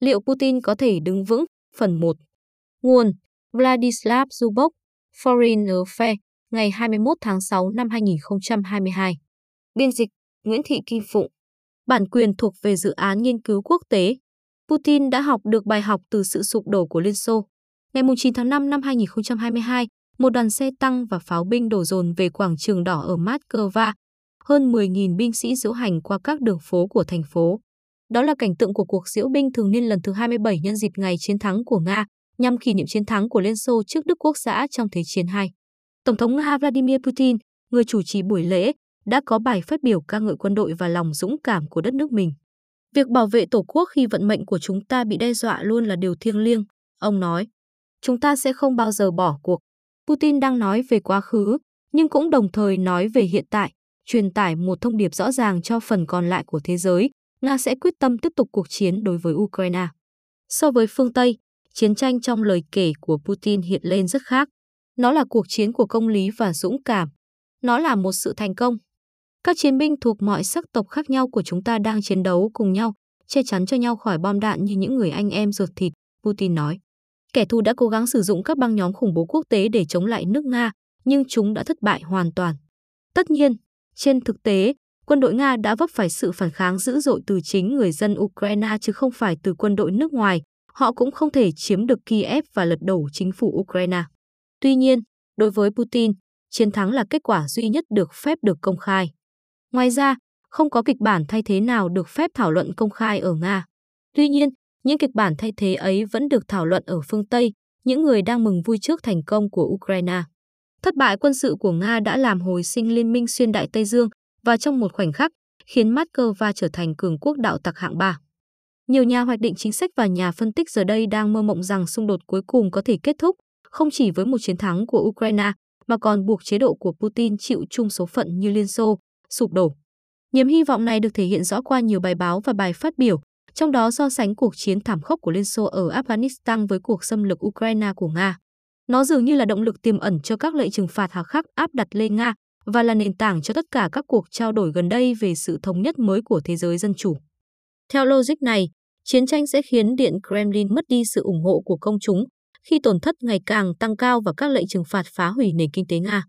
Liệu Putin có thể đứng vững? Phần 1. Nguồn Vladislav Zubok, Foreign Affairs, ngày 21 tháng 6 năm 2022. Biên dịch Nguyễn Thị Kim Phụng. Bản quyền thuộc về dự án nghiên cứu quốc tế. Putin đã học được bài học từ sự sụp đổ của Liên Xô. Ngày 9 tháng 5 năm 2022, một đoàn xe tăng và pháo binh đổ dồn về quảng trường đỏ ở Moscow. Hơn 10.000 binh sĩ diễu hành qua các đường phố của thành phố. Đó là cảnh tượng của cuộc diễu binh thường niên lần thứ 27 nhân dịp ngày chiến thắng của Nga, nhằm kỷ niệm chiến thắng của Liên Xô trước Đức Quốc xã trong Thế chiến II. Tổng thống Nga Vladimir Putin, người chủ trì buổi lễ, đã có bài phát biểu ca ngợi quân đội và lòng dũng cảm của đất nước mình. Việc bảo vệ Tổ quốc khi vận mệnh của chúng ta bị đe dọa luôn là điều thiêng liêng, ông nói. Chúng ta sẽ không bao giờ bỏ cuộc. Putin đang nói về quá khứ, nhưng cũng đồng thời nói về hiện tại, truyền tải một thông điệp rõ ràng cho phần còn lại của thế giới, Nga sẽ quyết tâm tiếp tục cuộc chiến đối với Ukraine. So với phương Tây, chiến tranh trong lời kể của Putin hiện lên rất khác. Nó là cuộc chiến của công lý và dũng cảm. Nó là một sự thành công. Các chiến binh thuộc mọi sắc tộc khác nhau của chúng ta đang chiến đấu cùng nhau, che chắn cho nhau khỏi bom đạn như những người anh em ruột thịt, Putin nói. Kẻ thù đã cố gắng sử dụng các băng nhóm khủng bố quốc tế để chống lại nước Nga, nhưng chúng đã thất bại hoàn toàn. Tất nhiên, trên thực tế, quân đội Nga đã vấp phải sự phản kháng dữ dội từ chính người dân Ukraine chứ không phải từ quân đội nước ngoài. Họ cũng không thể chiếm được Kiev và lật đổ chính phủ Ukraine. Tuy nhiên, đối với Putin, chiến thắng là kết quả duy nhất được phép được công khai. Ngoài ra, không có kịch bản thay thế nào được phép thảo luận công khai ở Nga. Tuy nhiên, những kịch bản thay thế ấy vẫn được thảo luận ở phương Tây, những người đang mừng vui trước thành công của Ukraine. Thất bại quân sự của Nga đã làm hồi sinh liên minh xuyên đại Tây Dương và trong một khoảnh khắc khiến Moscow trở thành cường quốc đạo tặc hạng ba. Nhiều nhà hoạch định chính sách và nhà phân tích giờ đây đang mơ mộng rằng xung đột cuối cùng có thể kết thúc không chỉ với một chiến thắng của Ukraine mà còn buộc chế độ của Putin chịu chung số phận như Liên Xô, sụp đổ. Niềm hy vọng này được thể hiện rõ qua nhiều bài báo và bài phát biểu, trong đó so sánh cuộc chiến thảm khốc của Liên Xô ở Afghanistan với cuộc xâm lược Ukraine của Nga. Nó dường như là động lực tiềm ẩn cho các lệnh trừng phạt hà khắc áp đặt lên Nga và là nền tảng cho tất cả các cuộc trao đổi gần đây về sự thống nhất mới của thế giới dân chủ. Theo logic này, chiến tranh sẽ khiến Điện Kremlin mất đi sự ủng hộ của công chúng khi tổn thất ngày càng tăng cao và các lệnh trừng phạt phá hủy nền kinh tế Nga.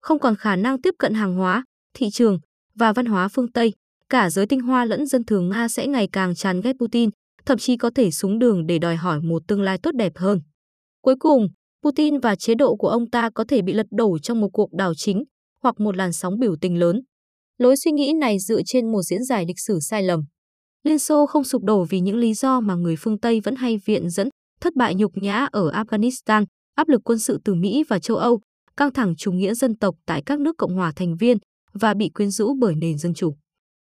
Không còn khả năng tiếp cận hàng hóa, thị trường và văn hóa phương Tây, cả giới tinh hoa lẫn dân thường Nga sẽ ngày càng chán ghét Putin, thậm chí có thể xuống đường để đòi hỏi một tương lai tốt đẹp hơn. Cuối cùng, Putin và chế độ của ông ta có thể bị lật đổ trong một cuộc đảo chính hoặc một làn sóng biểu tình lớn. Lối suy nghĩ này dựa trên một diễn giải lịch sử sai lầm. Liên Xô không sụp đổ vì những lý do mà người phương Tây vẫn hay viện dẫn, thất bại nhục nhã ở Afghanistan, áp lực quân sự từ Mỹ và châu Âu, căng thẳng chủ nghĩa dân tộc tại các nước cộng hòa thành viên và bị quyến rũ bởi nền dân chủ.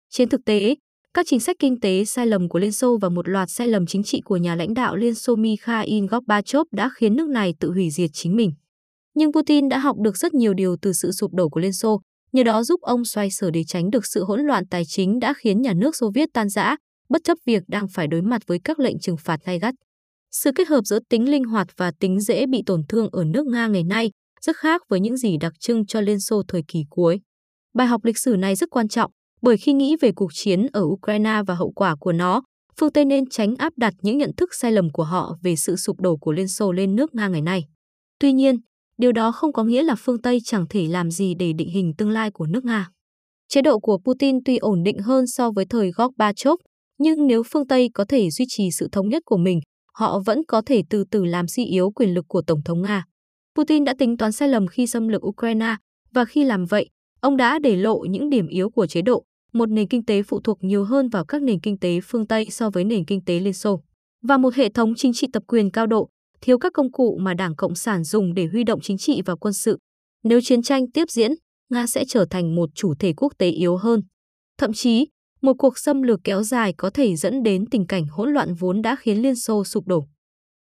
Trên thực tế, các chính sách kinh tế sai lầm của Liên Xô và một loạt sai lầm chính trị của nhà lãnh đạo Liên Xô Mikhail Gorbachev đã khiến nước này tự hủy diệt chính mình. Nhưng Putin đã học được rất nhiều điều từ sự sụp đổ của Liên Xô, nhờ đó giúp ông xoay sở để tránh được sự hỗn loạn tài chính đã khiến nhà nước Xô Viết tan rã, bất chấp việc đang phải đối mặt với các lệnh trừng phạt gay gắt. Sự kết hợp giữa tính linh hoạt và tính dễ bị tổn thương ở nước Nga ngày nay rất khác với những gì đặc trưng cho Liên Xô thời kỳ cuối. Bài học lịch sử này rất quan trọng bởi khi nghĩ về cuộc chiến ở Ukraine và hậu quả của nó, phương Tây nên tránh áp đặt những nhận thức sai lầm của họ về sự sụp đổ của Liên Xô lên nước Nga ngày nay. Tuy nhiên, điều đó không có nghĩa là phương Tây chẳng thể làm gì để định hình tương lai của nước Nga. Chế độ của Putin tuy ổn định hơn so với thời Gorbachev, nhưng nếu phương Tây có thể duy trì sự thống nhất của mình, họ vẫn có thể từ từ làm suy yếu quyền lực của Tổng thống Nga. Putin đã tính toán sai lầm khi xâm lược Ukraine, và khi làm vậy, ông đã để lộ những điểm yếu của chế độ, một nền kinh tế phụ thuộc nhiều hơn vào các nền kinh tế phương Tây so với nền kinh tế Liên Xô, và một hệ thống chính trị tập quyền cao độ, thiếu các công cụ mà Đảng Cộng sản dùng để huy động chính trị và quân sự. Nếu chiến tranh tiếp diễn, Nga sẽ trở thành một chủ thể quốc tế yếu hơn. Thậm chí, một cuộc xâm lược kéo dài có thể dẫn đến tình cảnh hỗn loạn vốn đã khiến Liên Xô sụp đổ.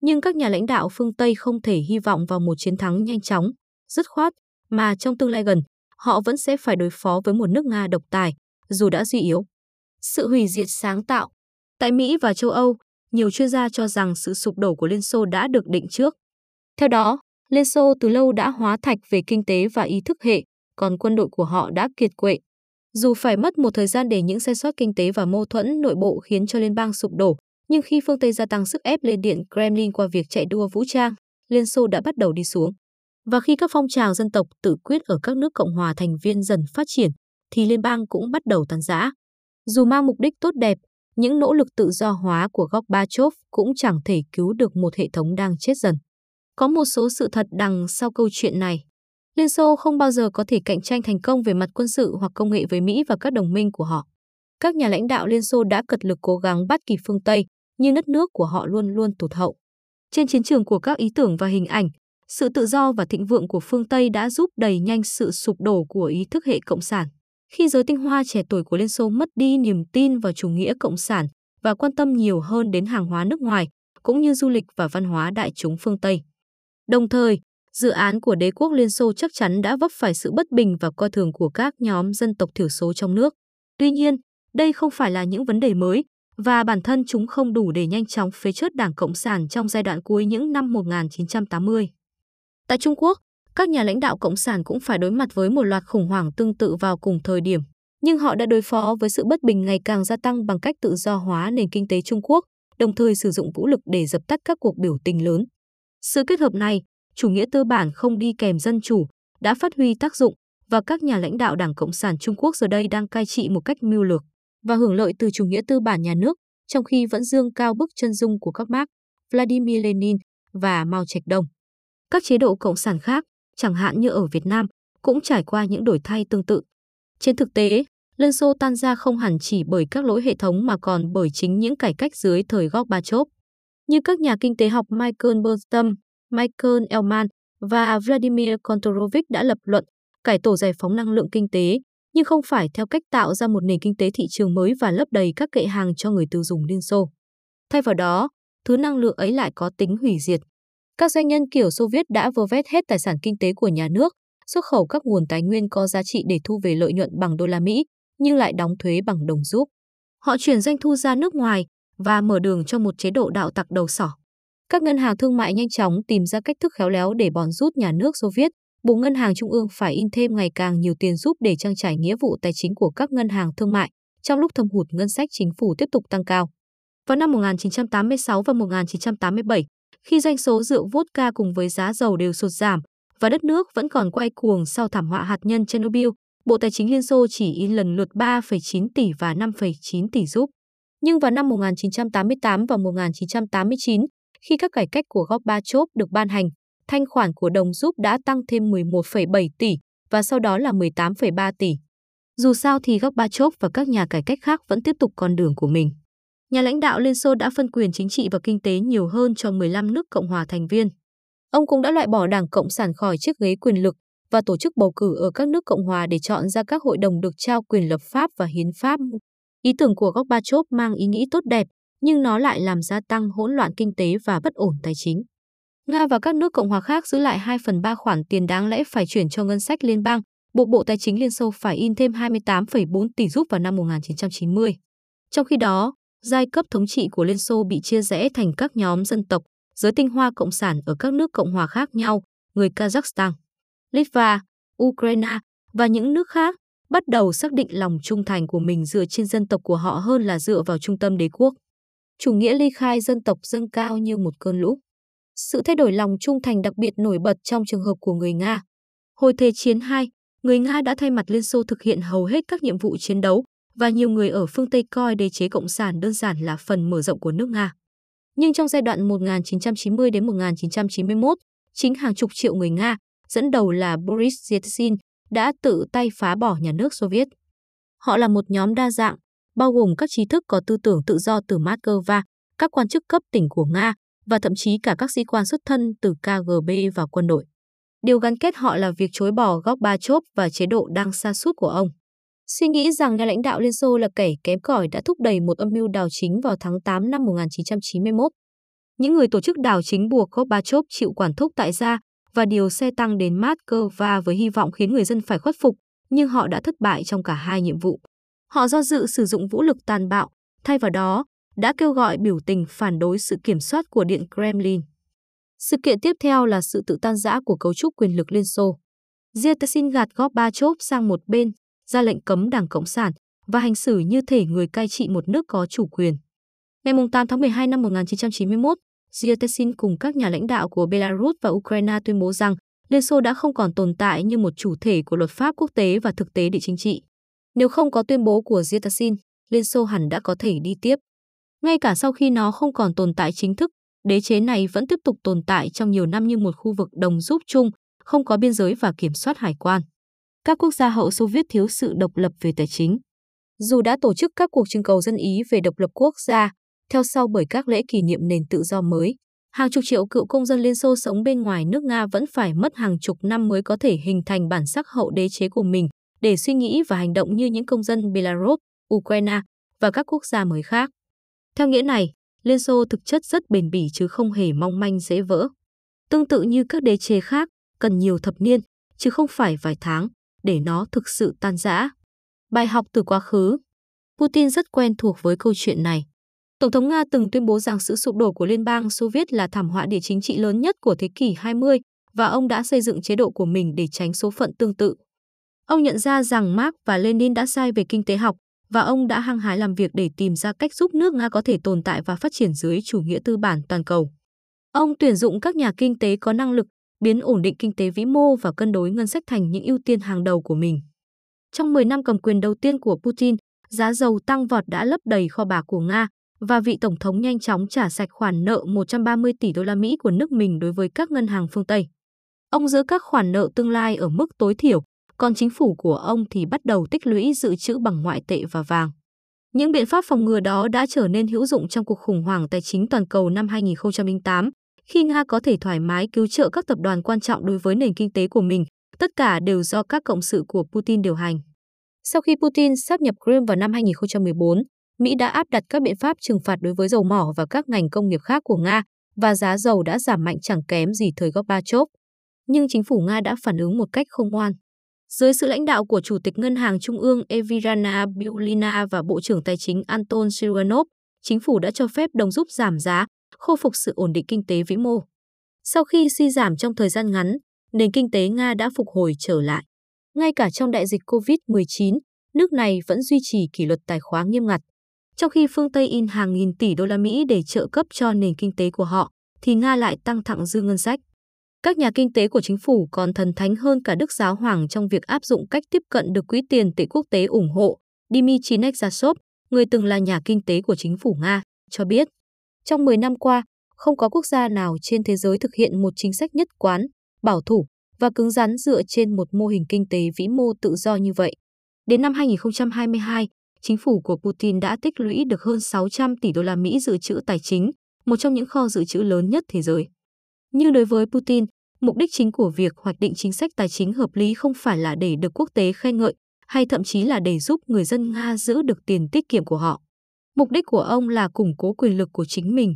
Nhưng các nhà lãnh đạo phương Tây không thể hy vọng vào một chiến thắng nhanh chóng, dứt khoát, mà trong tương lai gần, họ vẫn sẽ phải đối phó với một nước Nga độc tài, dù đã suy yếu. Sự hủy diệt sáng tạo Tại Mỹ và châu Âu, nhiều chuyên gia cho rằng sự sụp đổ của Liên Xô đã được định trước. Theo đó, Liên Xô từ lâu đã hóa thạch về kinh tế và ý thức hệ, còn quân đội của họ đã kiệt quệ. Dù phải mất một thời gian để những sai sót kinh tế và mâu thuẫn nội bộ khiến cho liên bang sụp đổ, Nhưng khi phương Tây gia tăng sức ép lên Điện Kremlin qua việc chạy đua vũ trang, Liên Xô đã bắt đầu đi xuống. Và khi các phong trào dân tộc tự quyết ở các nước Cộng hòa thành viên dần phát triển, thì liên bang cũng bắt đầu tan rã. Dù mang mục đích tốt đẹp, những nỗ lực tự do hóa của Gorbachev cũng chẳng thể cứu được một hệ thống đang chết dần. Có một số sự thật đằng sau câu chuyện này. Liên Xô không bao giờ có thể cạnh tranh thành công về mặt quân sự hoặc công nghệ với Mỹ và các đồng minh của họ. Các nhà lãnh đạo Liên Xô đã cật lực cố gắng bắt kịp phương Tây, nhưng đất nước của họ luôn luôn tụt hậu. Trên chiến trường của các ý tưởng và hình ảnh, sự tự do và thịnh vượng của phương Tây đã giúp đẩy nhanh sự sụp đổ của ý thức hệ cộng sản. Khi giới tinh hoa trẻ tuổi của Liên Xô mất đi niềm tin vào chủ nghĩa cộng sản và quan tâm nhiều hơn đến hàng hóa nước ngoài, cũng như du lịch và văn hóa đại chúng phương Tây. Đồng thời, dự án của đế quốc Liên Xô chắc chắn đã vấp phải sự bất bình và coi thường của các nhóm dân tộc thiểu số trong nước. Tuy nhiên, đây không phải là những vấn đề mới, và bản thân chúng không đủ để nhanh chóng phế chốt Đảng Cộng sản trong giai đoạn cuối những năm 1980. Tại Trung Quốc, các nhà lãnh đạo Cộng sản cũng phải đối mặt với một loạt khủng hoảng tương tự vào cùng thời điểm, nhưng họ đã đối phó với sự bất bình ngày càng gia tăng bằng cách tự do hóa nền kinh tế Trung Quốc, đồng thời sử dụng vũ lực để dập tắt các cuộc biểu tình lớn. Sự kết hợp này, chủ nghĩa tư bản không đi kèm dân chủ, đã phát huy tác dụng và các nhà lãnh đạo Đảng Cộng sản Trung Quốc giờ đây đang cai trị một cách mưu lược và hưởng lợi từ chủ nghĩa tư bản nhà nước, trong khi vẫn dương cao bức chân dung của các bác Vladimir Lenin và Mao Trạch Đông. Các chế độ cộng sản khác, chẳng hạn như ở Việt Nam, cũng trải qua những đổi thay tương tự. Trên thực tế, Liên Xô tan ra không hẳn chỉ bởi các lỗi hệ thống mà còn bởi chính những cải cách dưới thời Gorbachev. Như các nhà kinh tế học Michael Bostom, Michael Elman và Vladimir Kontorovich đã lập luận, cải tổ giải phóng năng lượng kinh tế, nhưng không phải theo cách tạo ra một nền kinh tế thị trường mới và lấp đầy các kệ hàng cho người tiêu dùng Liên Xô. Thay vào đó, thứ năng lượng ấy lại có tính hủy diệt. Các doanh nhân kiểu Xô Viết đã vơ vét hết tài sản kinh tế của nhà nước, xuất khẩu các nguồn tài nguyên có giá trị để thu về lợi nhuận bằng đô la Mỹ, nhưng lại đóng thuế bằng đồng rúp. Họ chuyển doanh thu ra nước ngoài và mở đường cho một chế độ đạo tặc đầu sỏ. Các ngân hàng thương mại nhanh chóng tìm ra cách thức khéo léo để bòn rút nhà nước Xô Viết, Bộ Ngân hàng Trung ương phải in thêm ngày càng nhiều tiền giúp để trang trải nghĩa vụ tài chính của các ngân hàng thương mại, trong lúc thâm hụt ngân sách chính phủ tiếp tục tăng cao. Vào năm 1986 và 1987, khi doanh số rượu vodka cùng với giá dầu đều sụt giảm và đất nước vẫn còn quay cuồng sau thảm họa hạt nhân Chernobyl, Bộ Tài chính Liên Xô chỉ in lần lượt 3,9 tỷ và 5,9 tỷ giúp. Nhưng vào năm 1988 và 1989, khi các cải cách của Gorbachev được ban hành, thanh khoản của đồng giúp đã tăng thêm 11,7 tỷ và sau đó là 18,3 tỷ. Dù sao thì Gorbachev và các nhà cải cách khác vẫn tiếp tục con đường của mình. Nhà lãnh đạo Liên Xô đã phân quyền chính trị và kinh tế nhiều hơn cho 15 nước Cộng hòa thành viên. Ông cũng đã loại bỏ Đảng Cộng sản khỏi chiếc ghế quyền lực và tổ chức bầu cử ở các nước Cộng hòa để chọn ra các hội đồng được trao quyền lập pháp và hiến pháp. Ý tưởng của Gorbachev mang ý nghĩ tốt đẹp, nhưng nó lại làm gia tăng hỗn loạn kinh tế và bất ổn tài chính. Nga và các nước Cộng hòa khác giữ lại 2 phần 3 khoản tiền đáng lẽ phải chuyển cho ngân sách liên bang, buộc Bộ Tài chính Liên Xô phải in thêm 28,4 tỷ rúp vào năm 1990. Trong khi đó, giai cấp thống trị của Liên Xô bị chia rẽ thành các nhóm dân tộc, giới tinh hoa cộng sản ở các nước Cộng hòa khác nhau, người Kazakhstan, Litva, Ukraine và những nước khác bắt đầu xác định lòng trung thành của mình dựa trên dân tộc của họ hơn là dựa vào trung tâm đế quốc. Chủ nghĩa ly khai dân tộc dâng cao như một cơn lũ. Sự thay đổi lòng trung thành đặc biệt nổi bật trong trường hợp của người Nga. Hồi Thế chiến 2, người Nga đã thay mặt Liên Xô thực hiện hầu hết các nhiệm vụ chiến đấu và nhiều người ở phương Tây coi đế chế cộng sản đơn giản là phần mở rộng của nước Nga. Nhưng trong giai đoạn 1990 đến 1991, chính hàng chục triệu người Nga, dẫn đầu là Boris Yeltsin, đã tự tay phá bỏ nhà nước Xô Viết. Họ là một nhóm đa dạng, bao gồm các trí thức có tư tưởng tự do từ Moscow, các quan chức cấp tỉnh của Nga và thậm chí cả các sĩ quan xuất thân từ KGB và quân đội. Điều gắn kết họ là việc chối bỏ Gorbachev và chế độ đang xa suốt của ông. Suy nghĩ rằng nhà lãnh đạo Liên Xô là kẻ kém cỏi đã thúc đẩy một âm mưu đảo chính vào tháng 8 năm 1991. Những người tổ chức đảo chính buộc Gorbachev chịu quản thúc tại gia và điều xe tăng đến Moscow với hy vọng khiến người dân phải khuất phục, nhưng họ đã thất bại trong cả hai nhiệm vụ. Họ do dự sử dụng vũ lực tàn bạo, thay vào đó, đã kêu gọi biểu tình phản đối sự kiểm soát của Điện Kremlin. Sự kiện tiếp theo là sự tự tan rã của cấu trúc quyền lực Liên Xô. Yeltsin gạt Gorbachev sang một bên, ra lệnh cấm Đảng Cộng sản và hành xử như thể người cai trị một nước có chủ quyền. Ngày 8 tháng 12 năm 1991, Yeltsin cùng các nhà lãnh đạo của Belarus và Ukraine tuyên bố rằng Liên Xô đã không còn tồn tại như một chủ thể của luật pháp quốc tế và thực tế địa chính trị. Nếu không có tuyên bố của Yeltsin, Liên Xô hẳn đã có thể đi tiếp. Ngay cả sau khi nó không còn tồn tại chính thức, đế chế này vẫn tiếp tục tồn tại trong nhiều năm như một khu vực đồng giúp chung, không có biên giới và kiểm soát hải quan. Các quốc gia hậu Xô Viết thiếu sự độc lập về tài chính. Dù đã tổ chức các cuộc trưng cầu dân ý về độc lập quốc gia, theo sau bởi các lễ kỷ niệm nền tự do mới, hàng chục triệu cựu công dân Liên Xô sống bên ngoài nước Nga vẫn phải mất hàng chục năm mới có thể hình thành bản sắc hậu đế chế của mình để suy nghĩ và hành động như những công dân Belarus, Ukraine và các quốc gia mới khác. Theo nghĩa này, Liên Xô thực chất rất bền bỉ chứ không hề mong manh dễ vỡ. Tương tự như các đế chế khác, cần nhiều thập niên, chứ không phải vài tháng, để nó thực sự tan rã. Bài học từ quá khứ Putin rất quen thuộc với câu chuyện này. Tổng thống Nga từng tuyên bố rằng sự sụp đổ của Liên bang Xô Viết là thảm họa địa chính trị lớn nhất của thế kỷ 20 và ông đã xây dựng chế độ của mình để tránh số phận tương tự. Ông nhận ra rằng Marx và Lenin đã sai về kinh tế học và ông đã hăng hái làm việc để tìm ra cách giúp nước Nga có thể tồn tại và phát triển dưới chủ nghĩa tư bản toàn cầu. Ông tuyển dụng các nhà kinh tế có năng lực, biến ổn định kinh tế vĩ mô và cân đối ngân sách thành những ưu tiên hàng đầu của mình. Trong 10 năm cầm quyền đầu tiên của Putin, giá dầu tăng vọt đã lấp đầy kho bạc của Nga và vị tổng thống nhanh chóng trả sạch khoản nợ 130 tỷ đô la Mỹ của nước mình đối với các ngân hàng phương Tây. Ông giữ các khoản nợ tương lai ở mức tối thiểu, còn chính phủ của ông thì bắt đầu tích lũy dự trữ bằng ngoại tệ và vàng. Những biện pháp phòng ngừa đó đã trở nên hữu dụng trong cuộc khủng hoảng tài chính toàn cầu năm 2008, khi Nga có thể thoải mái cứu trợ các tập đoàn quan trọng đối với nền kinh tế của mình, tất cả đều do các cộng sự của Putin điều hành. Sau khi Putin sáp nhập Crimea vào năm 2014, Mỹ đã áp đặt các biện pháp trừng phạt đối với dầu mỏ và các ngành công nghiệp khác của Nga và giá dầu đã giảm mạnh chẳng kém gì thời Gorbachev. Nhưng chính phủ Nga đã phản ứng một cách không ngoan. Dưới sự lãnh đạo của Chủ tịch Ngân hàng Trung ương Evirana Biulina và Bộ trưởng Tài chính Anton Siluanov, chính phủ đã cho phép đồng rút giảm giá, khôi phục sự ổn định kinh tế vĩ mô. Sau khi suy giảm trong thời gian ngắn, nền kinh tế Nga đã phục hồi trở lại. Ngay cả trong đại dịch COVID-19, nước này vẫn duy trì kỷ luật tài khoá nghiêm ngặt. Trong khi phương Tây in hàng nghìn tỷ đô la Mỹ để trợ cấp cho nền kinh tế của họ, thì Nga lại tăng thẳng dư ngân sách. Các nhà kinh tế của chính phủ còn thần thánh hơn cả Đức Giáo Hoàng trong việc áp dụng cách tiếp cận được quỹ tiền tệ quốc tế ủng hộ. Dmitry Nekrasov, người từng là nhà kinh tế của chính phủ Nga, cho biết, trong 10 năm qua, không có quốc gia nào trên thế giới thực hiện một chính sách nhất quán, bảo thủ và cứng rắn dựa trên một mô hình kinh tế vĩ mô tự do như vậy. Đến năm 2022, chính phủ của Putin đã tích lũy được hơn 600 tỷ đô la Mỹ dự trữ tài chính, một trong những kho dự trữ lớn nhất thế giới. Như đối với Putin, mục đích chính của việc hoạch định chính sách tài chính hợp lý không phải là để được quốc tế khen ngợi hay thậm chí là để giúp người dân Nga giữ được tiền tiết kiệm của họ. Mục đích của ông là củng cố quyền lực của chính mình.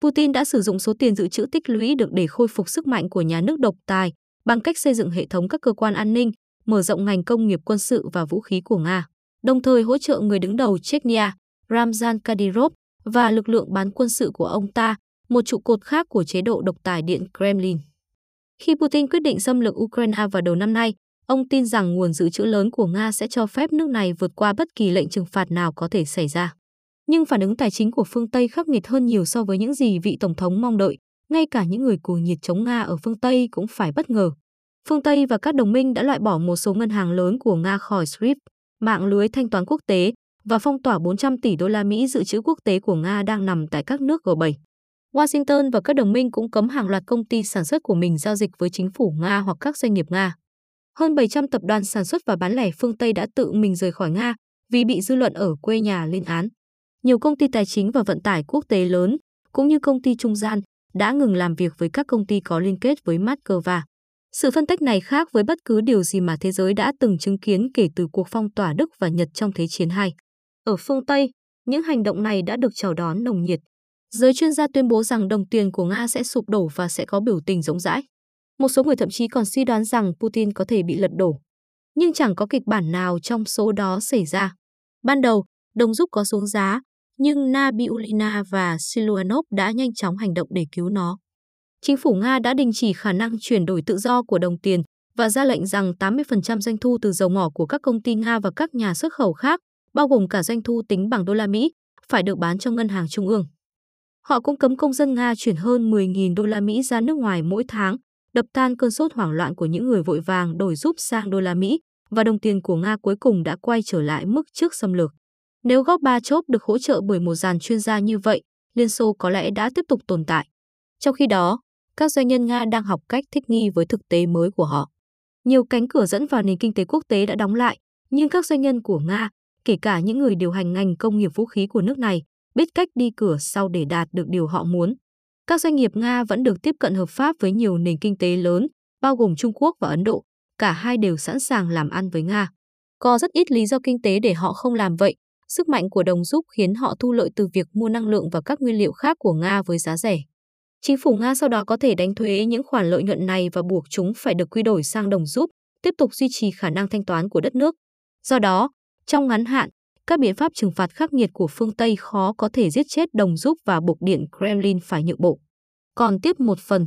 Putin đã sử dụng số tiền dự trữ tích lũy được để khôi phục sức mạnh của nhà nước độc tài bằng cách xây dựng hệ thống các cơ quan an ninh, mở rộng ngành công nghiệp quân sự và vũ khí của Nga, đồng thời hỗ trợ người đứng đầu Chechnya, Ramzan Kadyrov và lực lượng bán quân sự của ông ta, một trụ cột khác của chế độ độc tài Điện Kremlin. Khi Putin quyết định xâm lược Ukraine vào đầu năm nay, ông tin rằng nguồn dự trữ lớn của Nga sẽ cho phép nước này vượt qua bất kỳ lệnh trừng phạt nào có thể xảy ra. Nhưng phản ứng tài chính của phương Tây khắc nghiệt hơn nhiều so với những gì vị Tổng thống mong đợi, ngay cả những người cuồng nhiệt chống Nga ở phương Tây cũng phải bất ngờ. Phương Tây và các đồng minh đã loại bỏ một số ngân hàng lớn của Nga khỏi SWIFT, mạng lưới thanh toán quốc tế, và phong tỏa 400 tỷ đô la Mỹ dự trữ quốc tế của Nga đang nằm tại các nước G7. Washington và các đồng minh cũng cấm hàng loạt công ty sản xuất của mình giao dịch với chính phủ Nga hoặc các doanh nghiệp Nga. Hơn 700 tập đoàn sản xuất và bán lẻ phương Tây đã tự mình rời khỏi Nga vì bị dư luận ở quê nhà lên án. Nhiều công ty tài chính và vận tải quốc tế lớn, cũng như công ty trung gian, đã ngừng làm việc với các công ty có liên kết với Moscow. Sự phân tích này khác với bất cứ điều gì mà thế giới đã từng chứng kiến kể từ cuộc phong tỏa Đức và Nhật trong Thế chiến II. Ở phương Tây, những hành động này đã được chào đón nồng nhiệt. Giới chuyên gia tuyên bố rằng đồng tiền của Nga sẽ sụp đổ và sẽ có biểu tình rộng rãi. Một số người thậm chí còn suy đoán rằng Putin có thể bị lật đổ. Nhưng chẳng có kịch bản nào trong số đó xảy ra. Ban đầu, đồng rút có xuống giá, nhưng Nabiulina và Siluanov đã nhanh chóng hành động để cứu nó. Chính phủ Nga đã đình chỉ khả năng chuyển đổi tự do của đồng tiền và ra lệnh rằng 80% doanh thu từ dầu mỏ của các công ty Nga và các nhà xuất khẩu khác, bao gồm cả doanh thu tính bằng đô la Mỹ, phải được bán cho ngân hàng trung ương. Họ cũng cấm công dân Nga chuyển hơn 10.000 đô la Mỹ ra nước ngoài mỗi tháng, đập tan cơn sốt hoảng loạn của những người vội vàng đổi giúp sang đô la Mỹ và đồng tiền của Nga cuối cùng đã quay trở lại mức trước xâm lược. Nếu góc ba chốt được hỗ trợ bởi một dàn chuyên gia như vậy, Liên Xô có lẽ đã tiếp tục tồn tại. Trong khi đó, các doanh nhân Nga đang học cách thích nghi với thực tế mới của họ. Nhiều cánh cửa dẫn vào nền kinh tế quốc tế đã đóng lại, nhưng các doanh nhân của Nga, kể cả những người điều hành ngành công nghiệp vũ khí của nước này, biết cách đi cửa sau để đạt được điều họ muốn. Các doanh nghiệp Nga vẫn được tiếp cận hợp pháp với nhiều nền kinh tế lớn, bao gồm Trung Quốc và Ấn Độ. Cả hai đều sẵn sàng làm ăn với Nga. Có rất ít lý do kinh tế để họ không làm vậy. Sức mạnh của đồng rúp khiến họ thu lợi từ việc mua năng lượng và các nguyên liệu khác của Nga với giá rẻ. Chính phủ Nga sau đó có thể đánh thuế những khoản lợi nhuận này và buộc chúng phải được quy đổi sang đồng rúp, tiếp tục duy trì khả năng thanh toán của đất nước. Do đó, trong ngắn hạn, các biện pháp trừng phạt khắc nghiệt của phương Tây khó có thể giết chết đồng rúp và buộc Điện Kremlin phải nhượng bộ. Còn tiếp một phần